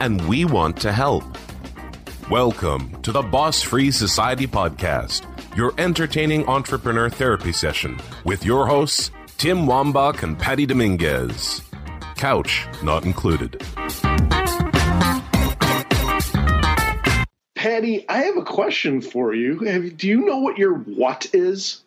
and we want to help. Welcome to the Boss Free Society Podcast, your entertaining entrepreneur therapy session with your hosts, Tim Wambach and Patty Dominguez. Couch not included. Patty, I have a question for you. Do you know what your what is?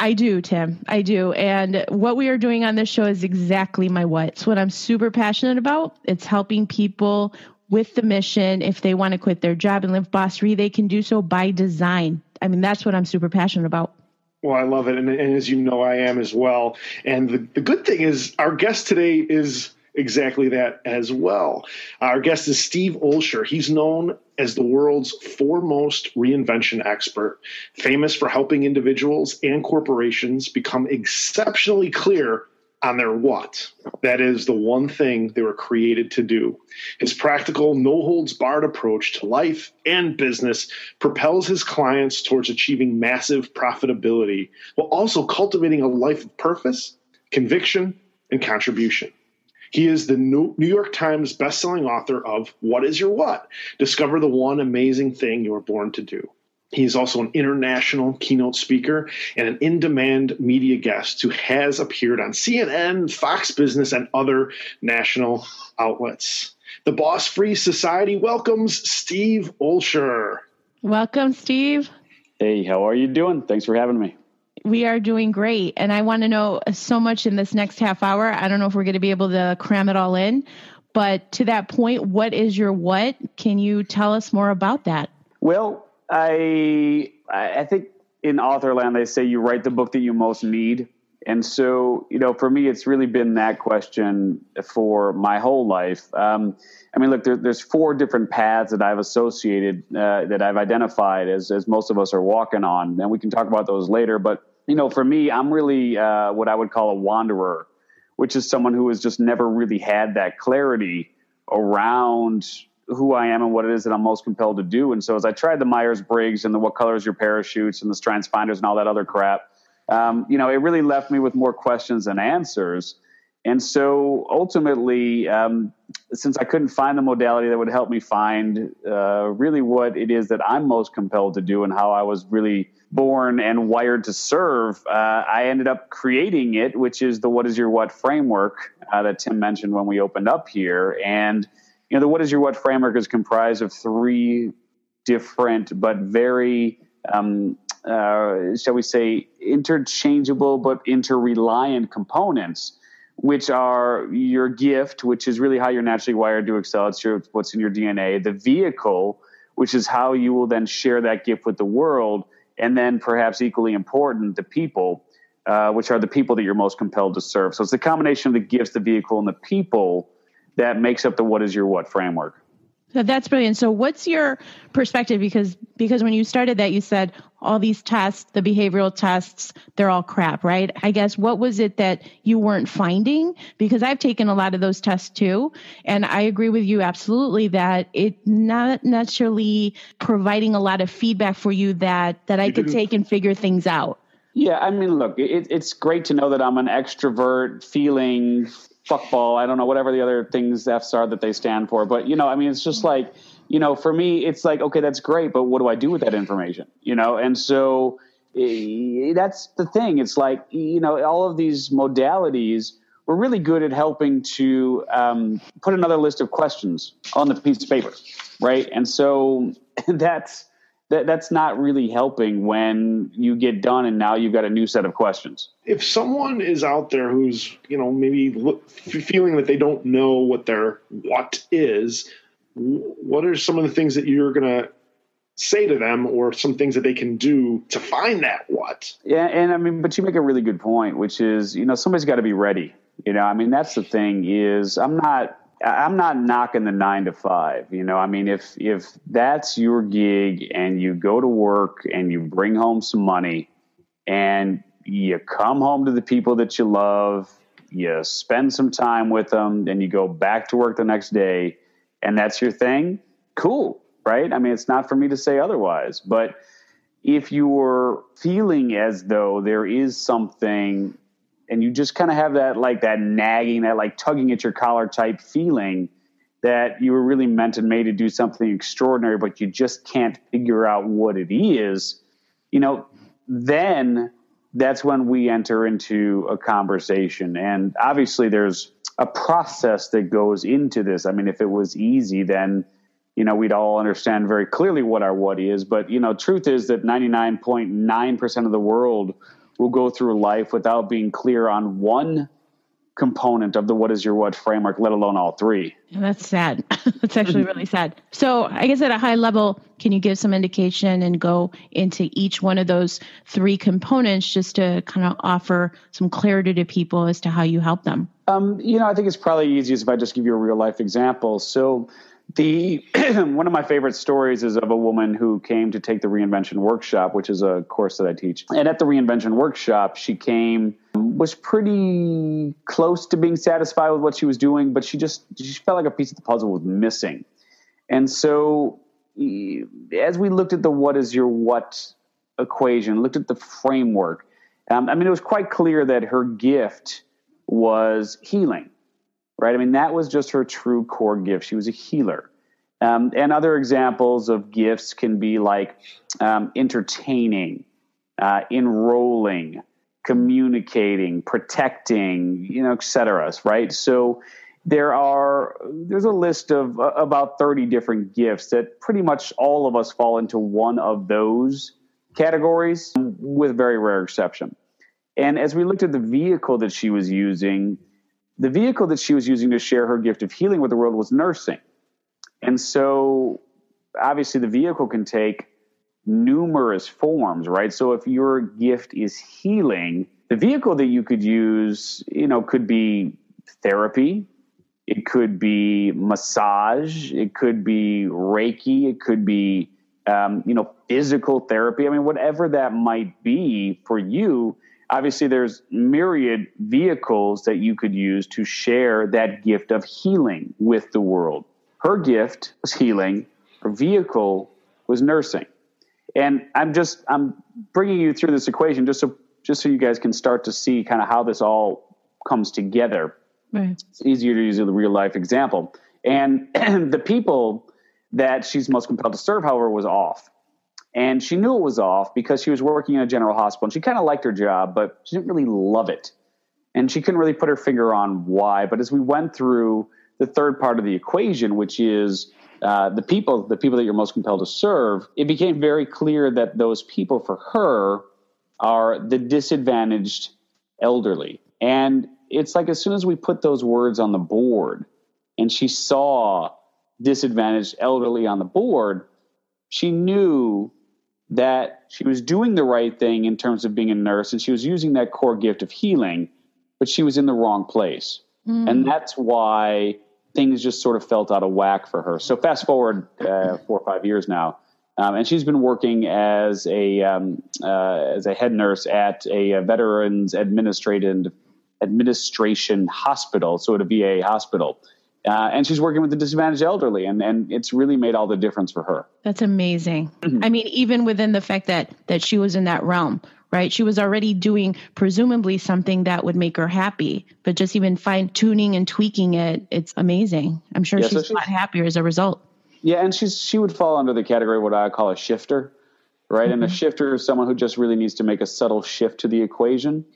I do, Tim. I do. And what we are doing on this show is exactly my what. It's what I'm super passionate about. It's helping people with the mission. If they want to quit their job and live boss free, they can do so by design. I mean, that's what I'm super passionate about. Well, I love it. And, and as you know, I am as well. And the, the good thing is, our guest today is exactly that as well. Our guest is Steve Olsher. He's known as the world's foremost reinvention expert, famous for helping individuals and corporations become exceptionally clear on their what. That is the one thing they were created to do. His practical, no holds barred approach to life and business propels his clients towards achieving massive profitability while also cultivating a life of purpose, conviction, and contribution. He is the New York Times bestselling author of What is Your What? Discover the one amazing thing you were born to do. He is also an international keynote speaker and an in demand media guest who has appeared on CNN, Fox Business, and other national outlets. The Boss Free Society welcomes Steve Olsher. Welcome, Steve. Hey, how are you doing? Thanks for having me. We are doing great. And I want to know so much in this next half hour. I don't know if we're going to be able to cram it all in, but to that point, what is your what? Can you tell us more about that? Well, I I think in authorland they say you write the book that you most need. And so, you know, for me, it's really been that question for my whole life. Um, I mean, look, there, there's four different paths that I've associated, uh, that I've identified as, as most of us are walking on. And we can talk about those later. But you know, for me, I'm really uh, what I would call a wanderer, which is someone who has just never really had that clarity around who I am and what it is that I'm most compelled to do. And so, as I tried the Myers Briggs and the What Color Is Your Parachutes and the Strengths Finders and all that other crap, um, you know, it really left me with more questions than answers. And so ultimately, um, since I couldn't find the modality that would help me find uh, really what it is that I'm most compelled to do and how I was really born and wired to serve, uh, I ended up creating it, which is the What is Your What framework uh, that Tim mentioned when we opened up here. And, you know, the What is Your What framework is comprised of three different but very um, uh, shall we say, interchangeable but interreliant components, which are your gift, which is really how you're naturally wired to excel. It's your, what's in your DNA. The vehicle, which is how you will then share that gift with the world. And then, perhaps equally important, the people, uh, which are the people that you're most compelled to serve. So it's the combination of the gifts, the vehicle, and the people that makes up the what is your what framework. That's brilliant. So what's your perspective because because when you started that you said all these tests, the behavioral tests, they're all crap, right? I guess what was it that you weren't finding? Because I've taken a lot of those tests too, and I agree with you absolutely that it not necessarily providing a lot of feedback for you that that I could take and figure things out. Yeah, I mean, look, it, it's great to know that I'm an extrovert, feeling fuckball. I don't know whatever the other things F's are that they stand for, but you know, I mean, it's just like you know, for me, it's like okay, that's great, but what do I do with that information? You know, and so eh, that's the thing. It's like you know, all of these modalities were really good at helping to um, put another list of questions on the piece of paper, right? And so that's that, that's not really helping when you get done and now you've got a new set of questions. If someone is out there who's, you know, maybe look, feeling that they don't know what their what is, what are some of the things that you're going to say to them or some things that they can do to find that what? Yeah, and I mean, but you make a really good point, which is, you know, somebody's got to be ready. You know, I mean, that's the thing is I'm not I'm not knocking the nine to five. You know, I mean, if if that's your gig and you go to work and you bring home some money and you come home to the people that you love, you spend some time with them, and you go back to work the next day, and that's your thing, cool, right? I mean, it's not for me to say otherwise. But if you're feeling as though there is something and you just kind of have that like that nagging, that like tugging at your collar type feeling that you were really meant and made to do something extraordinary, but you just can't figure out what it is, you know, then that's when we enter into a conversation. And obviously, there's a process that goes into this. I mean, if it was easy, then you know we'd all understand very clearly what our what is. But you know, truth is that 99.9 percent of the world will go through life without being clear on one component of the what is your what framework, let alone all three. That's sad. That's actually really sad. So, I guess at a high level, can you give some indication and go into each one of those three components just to kind of offer some clarity to people as to how you help them? Um, you know, I think it's probably easiest if I just give you a real life example. So, the one of my favorite stories is of a woman who came to take the reinvention workshop, which is a course that I teach. And at the reinvention workshop, she came was pretty close to being satisfied with what she was doing, but she just she felt like a piece of the puzzle was missing. And so as we looked at the what is your what equation, looked at the framework, um, I mean, it was quite clear that her gift was healing right? I mean, that was just her true core gift. She was a healer. Um, and other examples of gifts can be like um, entertaining, uh, enrolling, communicating, protecting, you know, et cetera, right? So there are there's a list of uh, about 30 different gifts that pretty much all of us fall into one of those categories with very rare exception. And as we looked at the vehicle that she was using, the vehicle that she was using to share her gift of healing with the world was nursing. And so obviously the vehicle can take numerous forms, right? So if your gift is healing, the vehicle that you could use, you know, could be therapy, it could be massage, it could be Reiki, it could be, um, you know, physical therapy. I mean, whatever that might be for you, obviously there's myriad vehicles that you could use to share that gift of healing with the world. Her gift was healing, her vehicle was nursing. And I'm just I'm bringing you through this equation just so just so you guys can start to see kind of how this all comes together. Right. It's easier to use a real life example. And, and the people that she's most compelled to serve, however, was off. And she knew it was off because she was working in a general hospital and she kind of liked her job, but she didn't really love it. And she couldn't really put her finger on why. But as we went through the third part of the equation, which is uh, the people, the people that you're most compelled to serve, it became very clear that those people for her are the disadvantaged elderly. And it's like as soon as we put those words on the board and she saw disadvantaged elderly on the board, she knew that she was doing the right thing in terms of being a nurse and she was using that core gift of healing, but she was in the wrong place. Mm. And that's why things just sort of felt out of whack for her. So fast forward uh, four or five years now, um, and she's been working as a um, uh, as a head nurse at a, a veterans administrative administration hospital, so at a VA hospital. Uh, and she's working with the disadvantaged elderly, and, and it's really made all the difference for her. That's amazing. Mm-hmm. I mean, even within the fact that that she was in that realm, right? She was already doing presumably something that would make her happy, but just even fine tuning and tweaking it, it's amazing. I'm sure yeah, she's, so she's a lot happier as a result. Yeah, and she's she would fall under the category of what I call a shifter, right? Mm-hmm. And a mm-hmm. shifter is someone who just really needs to make a subtle shift to the equation,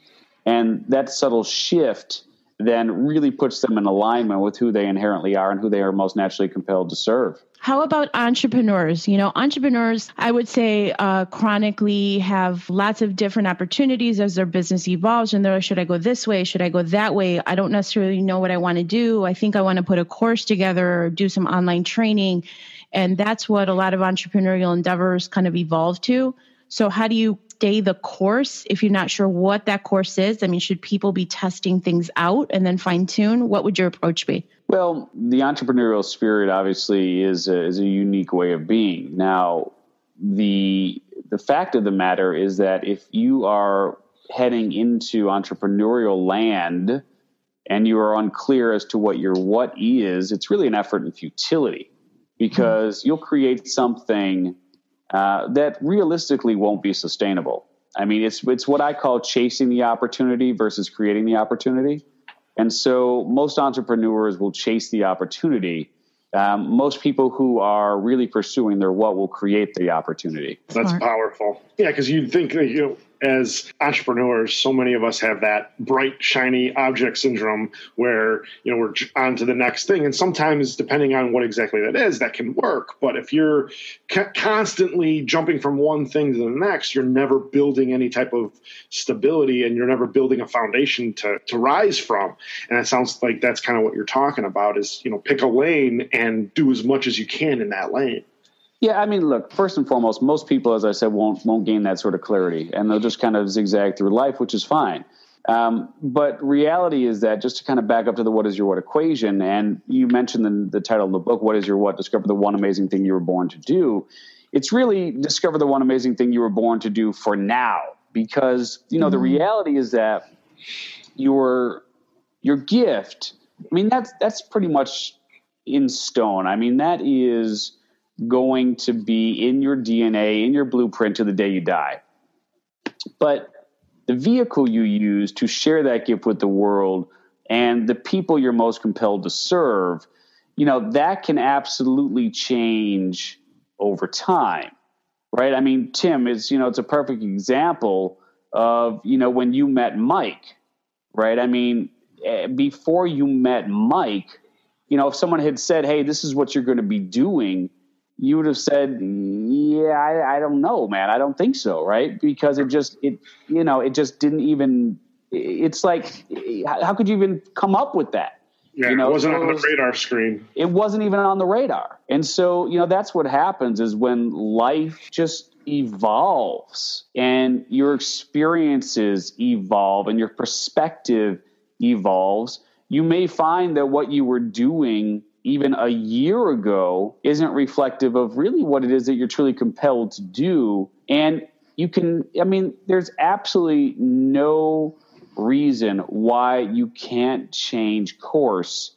and that subtle shift then really puts them in alignment with who they inherently are and who they are most naturally compelled to serve. How about entrepreneurs? You know, entrepreneurs, I would say, uh, chronically have lots of different opportunities as their business evolves. And they're, like, should I go this way? Should I go that way? I don't necessarily know what I want to do. I think I want to put a course together or do some online training. And that's what a lot of entrepreneurial endeavors kind of evolve to. So, how do you stay the course if you're not sure what that course is? I mean, should people be testing things out and then fine tune? What would your approach be? Well, the entrepreneurial spirit obviously is a, is a unique way of being. Now, the the fact of the matter is that if you are heading into entrepreneurial land and you are unclear as to what your what is, it's really an effort in futility because mm-hmm. you'll create something uh, that realistically won't be sustainable. I mean, it's it's what I call chasing the opportunity versus creating the opportunity. And so most entrepreneurs will chase the opportunity. Um, most people who are really pursuing their what will create the opportunity. That's powerful. Yeah, because you'd think that you know as entrepreneurs, so many of us have that bright, shiny object syndrome where, you know, we're on to the next thing. And sometimes, depending on what exactly that is, that can work. But if you're constantly jumping from one thing to the next, you're never building any type of stability and you're never building a foundation to, to rise from. And it sounds like that's kind of what you're talking about is, you know, pick a lane and do as much as you can in that lane. Yeah, I mean, look, first and foremost, most people, as I said, won't won't gain that sort of clarity, and they'll just kind of zigzag through life, which is fine. Um, but reality is that just to kind of back up to the what is your what equation, and you mentioned the, the title of the book, "What is your what?" Discover the one amazing thing you were born to do. It's really discover the one amazing thing you were born to do for now, because you know mm-hmm. the reality is that your your gift. I mean, that's that's pretty much in stone. I mean, that is going to be in your DNA, in your blueprint to the day you die. But the vehicle you use to share that gift with the world and the people you're most compelled to serve, you know, that can absolutely change over time. Right? I mean, Tim is, you know, it's a perfect example of, you know, when you met Mike, right? I mean, eh, before you met Mike, you know, if someone had said, "Hey, this is what you're going to be doing," you would have said, "Yeah, I, I, don't know, man. I don't think so." Right? Because it just it you know it just didn't even. It's like how could you even come up with that? Yeah, you know, it wasn't so on the radar screen. It wasn't even on the radar, and so you know that's what happens is when life just evolves and your experiences evolve and your perspective evolves. You may find that what you were doing even a year ago isn't reflective of really what it is that you're truly compelled to do. And you can, I mean, there's absolutely no reason why you can't change course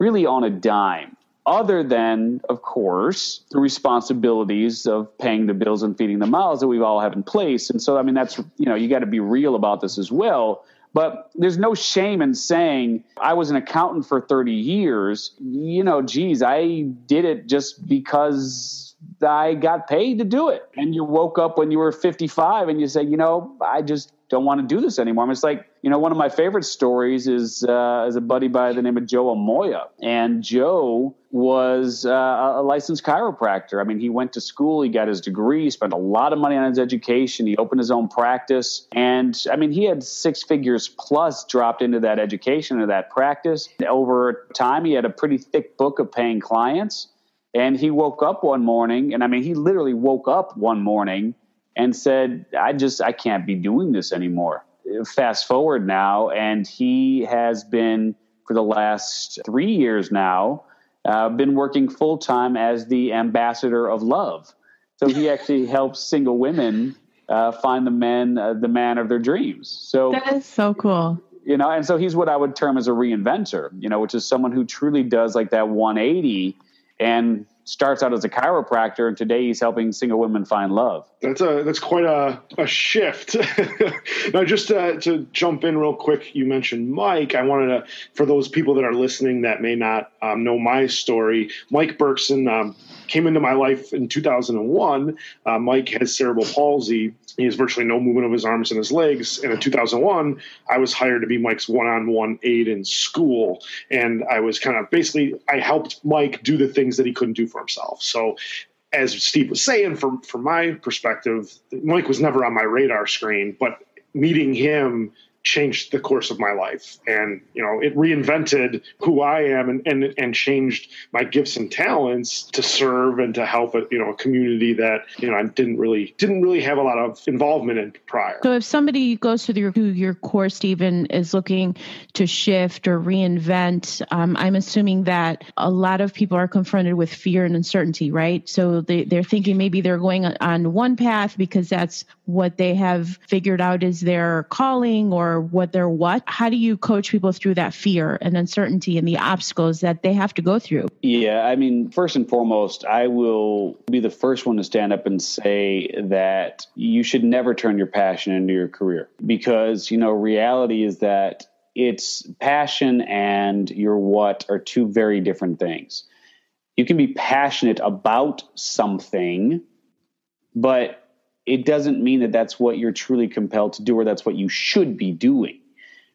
really on a dime other than, of course, the responsibilities of paying the bills and feeding the mouths that we all have in place. And so, I mean, that's, you know, you got to be real about this as well. But there's no shame in saying I was an accountant for 30 years. You know, geez, I did it just because I got paid to do it. And you woke up when you were 55 and you say, you know, I just don't want to do this anymore. I mean, it's like, you know, one of my favorite stories is uh, is a buddy by the name of Joe Amoya, and Joe was uh, a licensed chiropractor. I mean, he went to school, he got his degree, spent a lot of money on his education, he opened his own practice, and I mean, he had six figures plus dropped into that education or that practice. Over time, he had a pretty thick book of paying clients. And he woke up one morning, and I mean, he literally woke up one morning and said, I just, I can't be doing this anymore. Fast forward now, and he has been for the last three years now, uh, been working full time as the ambassador of love. So he actually helps single women uh, find the men, uh, the man of their dreams. So that is so cool. You know, and so he's what I would term as a reinventor. You know, which is someone who truly does like that 180 and starts out as a chiropractor and today he's helping single women find love. That's a that's quite a, a shift. Now just uh, to jump in real quick you mentioned mike. I wanted to for those people that are listening that may not um, know my story mike berkson um, came into my life in 2001 uh, mike has cerebral palsy he has virtually no movement of his arms and his legs and in 2001 i was hired to be mike's one-on-one aide in school and i was kind of basically i helped mike do the things that he couldn't do for himself. So as Steve was saying, from from my perspective, Mike was never on my radar screen, but meeting him changed the course of my life. And you know it reinvented who i am and and, and changed my gifts and talents to serve and to help a you know a community that you know i didn't really didn't really have a lot of involvement in prior. So if somebody goes through your, through your course stephen is looking to shift or reinvent um, i'm assuming that a lot of people are confronted with fear and uncertainty right? So they, they're thinking maybe they're going on one path because that's what they have figured out is their calling or what they're what. How do you coach people through that fear and uncertainty and the obstacles that they have to go through? Yeah, I mean, first and foremost, I will be the first one to stand up and say that you should never turn your passion into your career because, you know, reality is that it's passion and your what are two very different things. You can be passionate about something, but it doesn't mean that that's what you're truly compelled to do or that's what you should be doing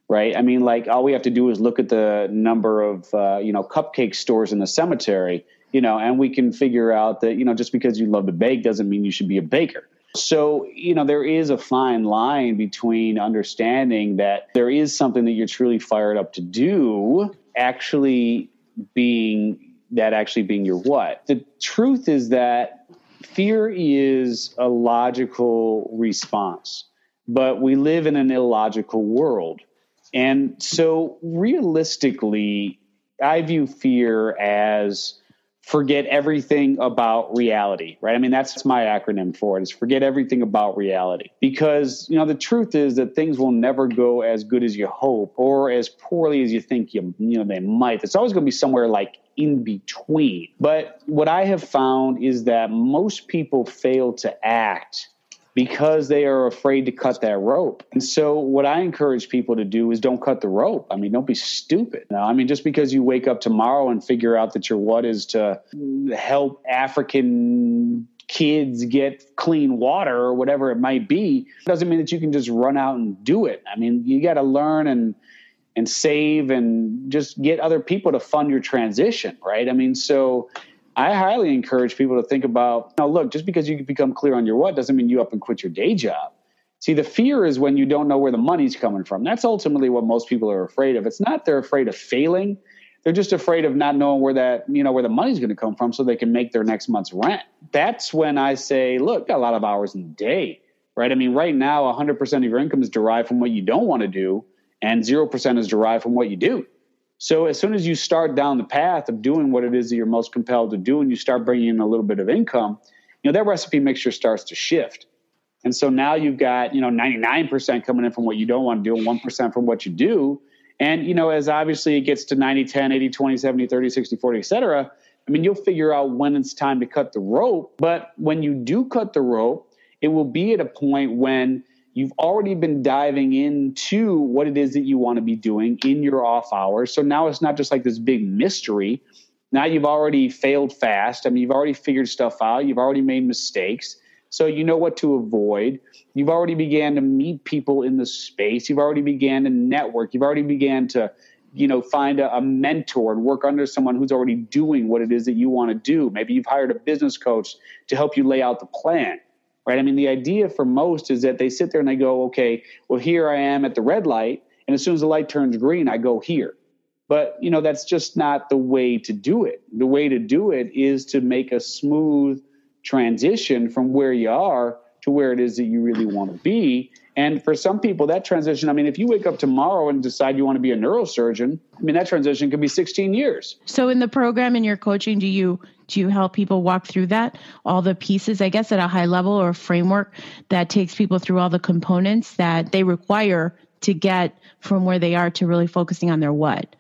right? I mean like all we have to do is look at the number of uh, you know cupcake stores in the cemetery you know and we can figure out that you know just because you love to bake doesn't mean you should be a baker. So you know there is a fine line between understanding that there is something that you're truly fired up to do actually being that actually being your what. The truth is that fear is a logical response, but we live in an illogical world. And so, realistically, I view fear as forget everything about reality, right? I mean, that's my acronym for it is forget everything about reality. Because, you know, the truth is that things will never go as good as you hope or as poorly as you think you, you know, they might. It's always going to be somewhere like in between. But what I have found is that most people fail to act because they are afraid to cut that rope. And so what I encourage people to do is don't cut the rope. I mean, don't be stupid. Now, I mean, just because you wake up tomorrow and figure out that your what is to help African kids get clean water or whatever it might be doesn't mean that you can just run out and do it. I mean, you got to learn and and save and just get other people to fund your transition, right? I mean, so I highly encourage people to think about now, look, just because you become clear on your what doesn't mean you up and quit your day job. See, the fear is when you don't know where the money's coming from. That's ultimately what most people are afraid of. It's not they're afraid of failing. They're just afraid of not knowing where that, you know, where the money's going to come from so they can make their next month's rent. That's when I say, look, got a lot of hours in the day, right? I mean, right now, 100% of your income is derived from what you don't want to do, and 0% is derived from what you do. So as soon as you start down the path of doing what it is that you're most compelled to do, and you start bringing in a little bit of income, you know that recipe mixture starts to shift. And so now you've got you know 99% coming in from what you don't want to do, and 1% from what you do. And you know as obviously it gets to 90, 10, 80, 20, 70, 30, 60, 40, et cetera. I mean, you'll figure out when it's time to cut the rope. But when you do cut the rope, it will be at a point when you've already been diving into what it is that you want to be doing in your off hours. So now it's not just like this big mystery. Now you've already failed fast. I mean, you've already figured stuff out. You've already made mistakes. So you know what to avoid. You've already began to meet people in the space. You've already began to network. You've already began to, you know, find a, a mentor and work under someone who's already doing what it is that you want to do. Maybe you've hired a business coach to help you lay out the plan right? I mean, the idea for most is that they sit there and they go, okay, well, here I am at the red light, and as soon as the light turns green, I go here. But, you know, that's just not the way to do it. The way to do it is to make a smooth transition from where you are to where it is that you really want to be. And for some people, that transition, I mean, if you wake up tomorrow and decide you want to be a neurosurgeon, I mean, that transition could be 16 years. So in the program in your coaching, do you do you help people walk through that all the pieces i guess at a high level or a framework that takes people through all the components that they require to get from where they are to really focusing on their what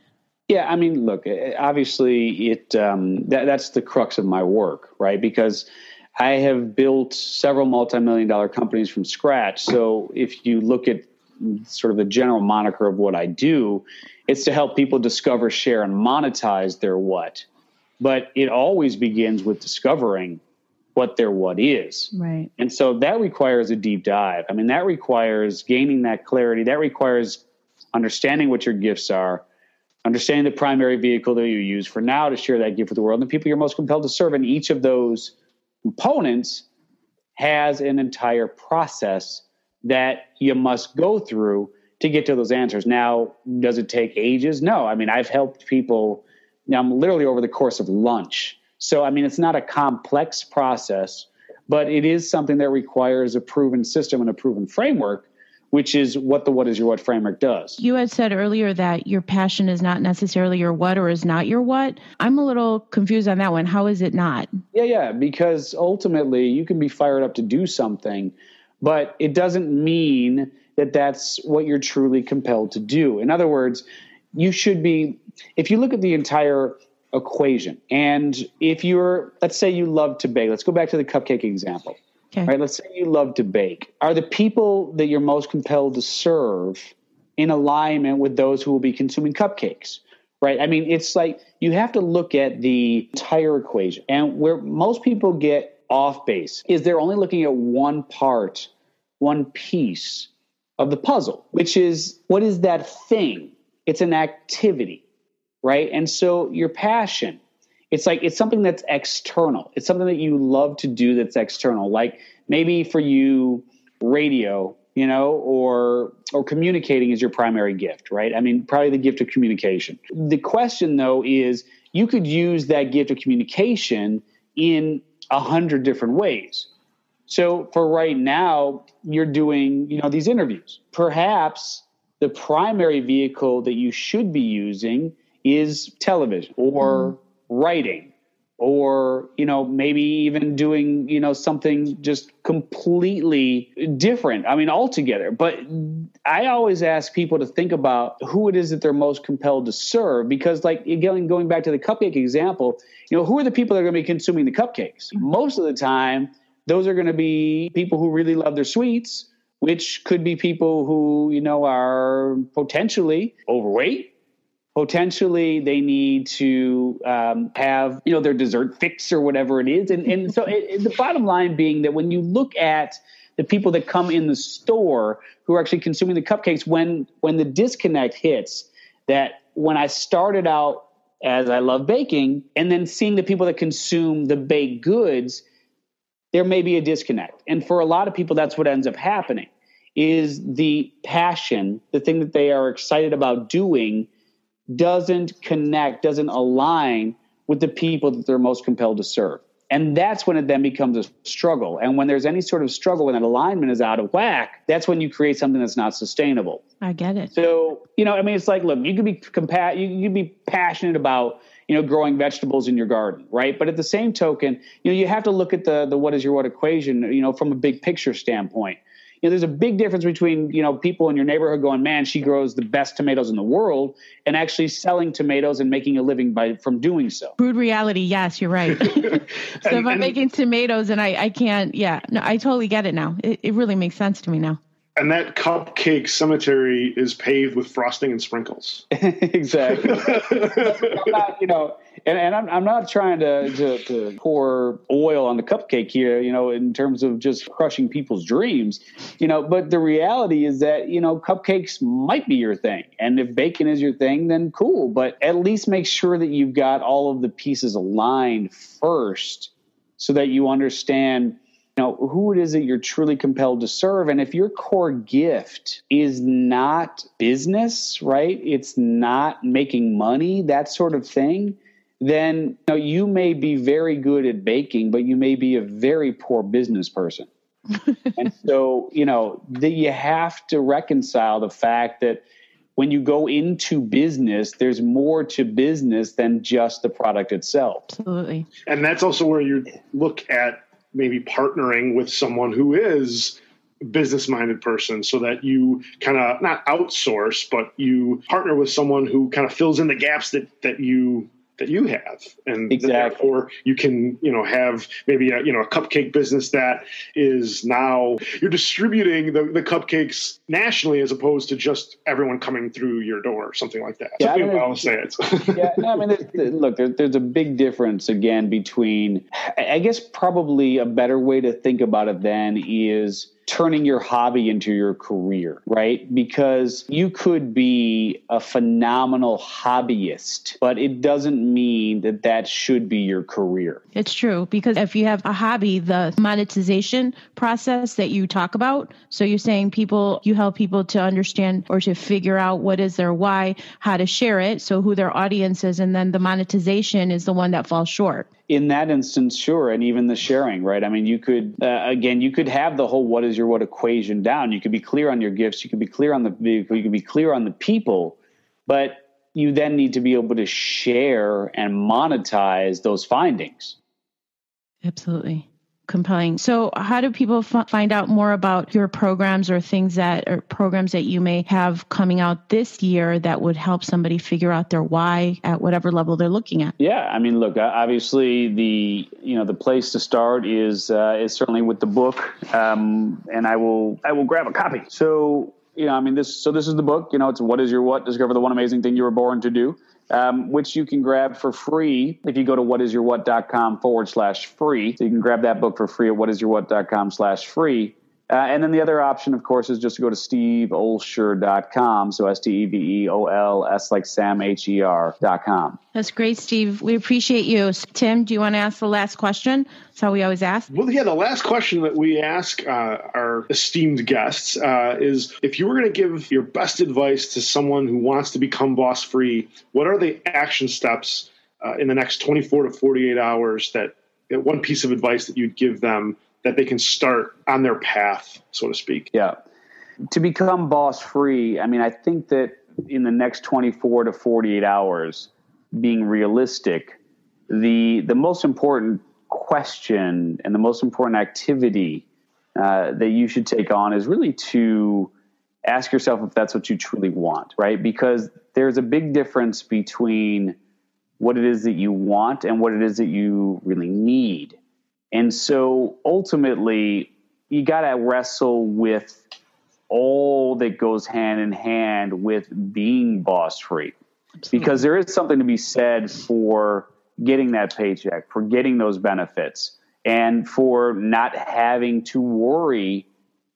yeah i mean look obviously it um, that, that's the crux of my work right because I have built several multi-million dollar companies from scratch. So if you look at sort of the general moniker of what I do, it's to help people discover, share, and monetize their what. But it always begins with discovering what their what is. Right. And so that requires a deep dive. I mean, that requires gaining that clarity. That requires understanding what your gifts are, understanding the primary vehicle that you use for now to share that gift with the world, and the people you're most compelled to serve. And each of those components has an entire process that you must go through to get to those answers. Now, does it take ages? No. I mean, I've helped people. Now, I'm literally over the course of lunch. So, I mean, it's not a complex process, but it is something that requires a proven system and a proven framework which is what the what is your what framework does. You had said earlier that your passion is not necessarily your what or is not your what. I'm a little confused on that one. How is it not? Yeah, yeah, because ultimately you can be fired up to do something, but it doesn't mean that that's what you're truly compelled to do. In other words, you should be if you look at the entire equation and if you're let's say you love to bake, let's go back to the cupcake example Okay. Right. Let's say you love to bake. Are the people that you're most compelled to serve in alignment with those who will be consuming cupcakes? Right. I mean, it's like you have to look at the entire equation. And where most people get off base is they're only looking at one part, one piece of the puzzle, which is what is that thing? It's an activity, right? And so your passion, it's like it's something that's external. It's something that you love to do that's external. Like maybe for you, radio, you know, or or communicating is your primary gift, right? I mean, probably the gift of communication. The question though is you could use that gift of communication in a hundred different ways. So for right now, you're doing, you know, these interviews. Perhaps the primary vehicle that you should be using is television or mm writing or you know maybe even doing you know something just completely different i mean altogether. But i always ask people to think about who it is that they're most compelled to serve because like again going back to the cupcake example you know who are the people that are going to be consuming the cupcakes? Mm-hmm. Most of the time those are going to be people who really love their sweets which could be people who you know are potentially overweight potentially they need to um, have you know their dessert fix or whatever it is. And, and so it, the bottom line being that when you look at the people that come in the store who are actually consuming the cupcakes when when the disconnect hits that when i started out as i love baking and then seeing the people that consume the baked goods there may be a disconnect. And for a lot of people that's what ends up happening is the passion the thing that they are excited about doing doesn't connect, doesn't align with the people that they're most compelled to serve. And that's when it then becomes a struggle. And when there's any sort of struggle, when that alignment is out of whack, that's when you create something that's not sustainable. I get it. So, you know, I mean, it's like, look, you could be compa- you could be passionate about, you know, growing vegetables in your garden, right? But at the same token, you know, you have to look at the the what is your what equation, you know, from a big picture standpoint know, there's a big difference between, you know, people in your neighborhood going, man, she grows the best tomatoes in the world and actually selling tomatoes and making a living by from doing so. Crude reality. Yes, you're right. so if I'm making tomatoes and I, I can't, yeah, no, I totally get it now. It, it really makes sense to me now and that cupcake cemetery is paved with frosting and sprinkles. exactly. not, you know, and, and I'm, I'm not trying to, to, to, pour oil on the cupcake here, you know, in terms of just crushing people's dreams, you know, but the reality is that, you know, cupcakes might be your thing. And if bacon is your thing, then cool. But at least make sure that you've got all of the pieces aligned first so that you understand know who it is that you're truly compelled to serve and if your core gift is not business right it's not making money that sort of thing then you, know, you may be very good at baking but you may be a very poor business person and so you know that you have to reconcile the fact that when you go into business, there's more to business than just the product itself. Absolutely. And that's also where you look at maybe partnering with someone who is business minded person so that you kind of not outsource but you partner with someone who kind of fills in the gaps that that you that you have and exactly. therefore you can you know have maybe a you know a cupcake business that is now you're distributing the, the cupcakes nationally as opposed to just everyone coming through your door something like that yeah, I mean, I'll say it yeah no, I mean look there, there's a big difference again between I guess probably a better way to think about it then is turning your hobby into your career, right? Because you could be a phenomenal hobbyist, but it doesn't mean that that should be your career. It's true because if you have a hobby, the monetization process that you talk about, so you're saying people, you help people to understand or to figure out what is their why, how to share it, so who their audience is, and then the monetization is the one that falls short in that instance, sure, and even the sharing, right? I mean, you could uh, again, you could have the whole "what is your what" equation down. You could be clear on your gifts. You could be clear on the vehicle. You could be clear on the people, but you then need to be able to share and monetize those findings. Absolutely compelling. So, how do people f- find out more about your programs or things that or programs that you may have coming out this year that would help somebody figure out their why at whatever level they're looking at? Yeah, I mean, look, obviously the you know the place to start is uh, is certainly with the book, um, and I will I will grab a copy. So you know, I mean, this so this is the book. You know, it's what is your what? Discover the one amazing thing you were born to do um, which you can grab for free if you go to whatisyourwhat.com forward slash free. So you can grab that book for free at whatisyourwhat.com slash free. Uh, and then the other option, of course, is just to go to steveolsher.com. So S T E V E O L S like Sam H E R.com. That's great, Steve. We appreciate you. Tim, do you want to ask the last question? That's how we always ask. Well, yeah, the last question that we ask uh, our esteemed guests uh, is if you were going to give your best advice to someone who wants to become boss free, what are the action steps uh, in the next 24 to 48 hours that, that one piece of advice that you'd give them? That they can start on their path, so to speak. Yeah. To become boss free, I mean, I think that in the next 24 to 48 hours, being realistic, the the most important question and the most important activity uh, that you should take on is really to ask yourself if that's what you truly want, right? Because there's a big difference between what it is that you want and what it is that you really need. And so ultimately, you got to wrestle with all that goes hand in hand with being boss free. Because there is something to be said for getting that paycheck, for getting those benefits, and for not having to worry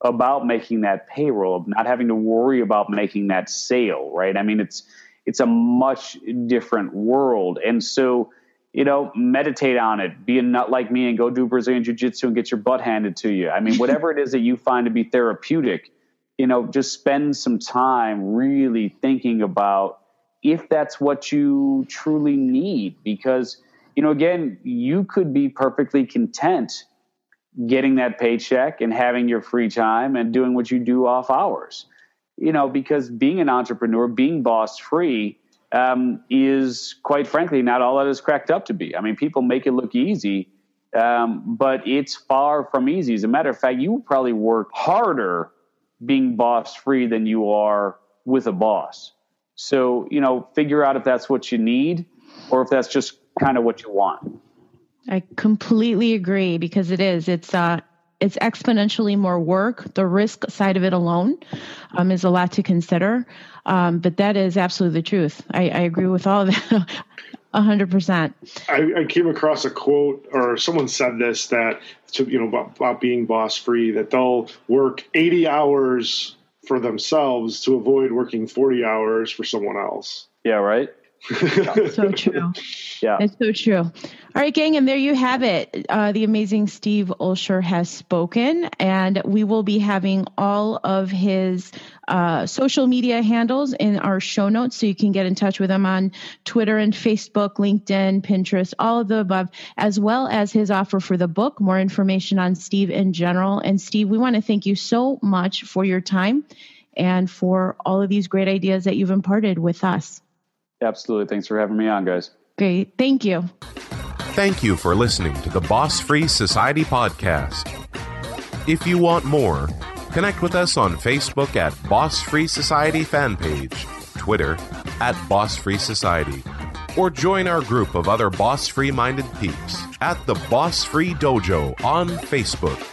about making that payroll, not having to worry about making that sale, right? I mean, it's it's a much different world. And so you know, meditate on it, be a nut like me and go do Brazilian jiu jitsu and get your butt handed to you. I mean, whatever it is that you find to be therapeutic, you know, just spend some time really thinking about if that's what you truly need. Because, you know, again, you could be perfectly content getting that paycheck and having your free time and doing what you do off hours. You know, because being an entrepreneur, being boss free, um, is quite frankly not all that is cracked up to be. I mean, people make it look easy, um, but it's far from easy. As a matter of fact, you probably work harder being boss free than you are with a boss. So, you know, figure out if that's what you need or if that's just kind of what you want. I completely agree because it is. It's uh it's exponentially more work. The risk side of it alone um, is a lot to consider. Um, but that is absolutely the truth. I, I agree with all of that. hundred percent. I came across a quote, or someone said this that to, you know about, about being boss free that they'll work eighty hours for themselves to avoid working forty hours for someone else. Yeah, right so true. Yeah. It's so true. All right, gang, and there you have it. Uh, the amazing Steve Olsher has spoken, and we will be having all of his uh, social media handles in our show notes so you can get in touch with him on Twitter and Facebook, LinkedIn, Pinterest, all of the above, as well as his offer for the book, more information on Steve in general. And Steve, we want to thank you so much for your time and for all of these great ideas that you've imparted with us. Absolutely. Thanks for having me on, guys. Great. Thank you. Thank you for listening to the Boss Free Society podcast. If you want more, connect with us on Facebook at Boss Free Society fan page, Twitter at Boss Free Society, or join our group of other boss free minded peeps at the Boss Free Dojo on Facebook.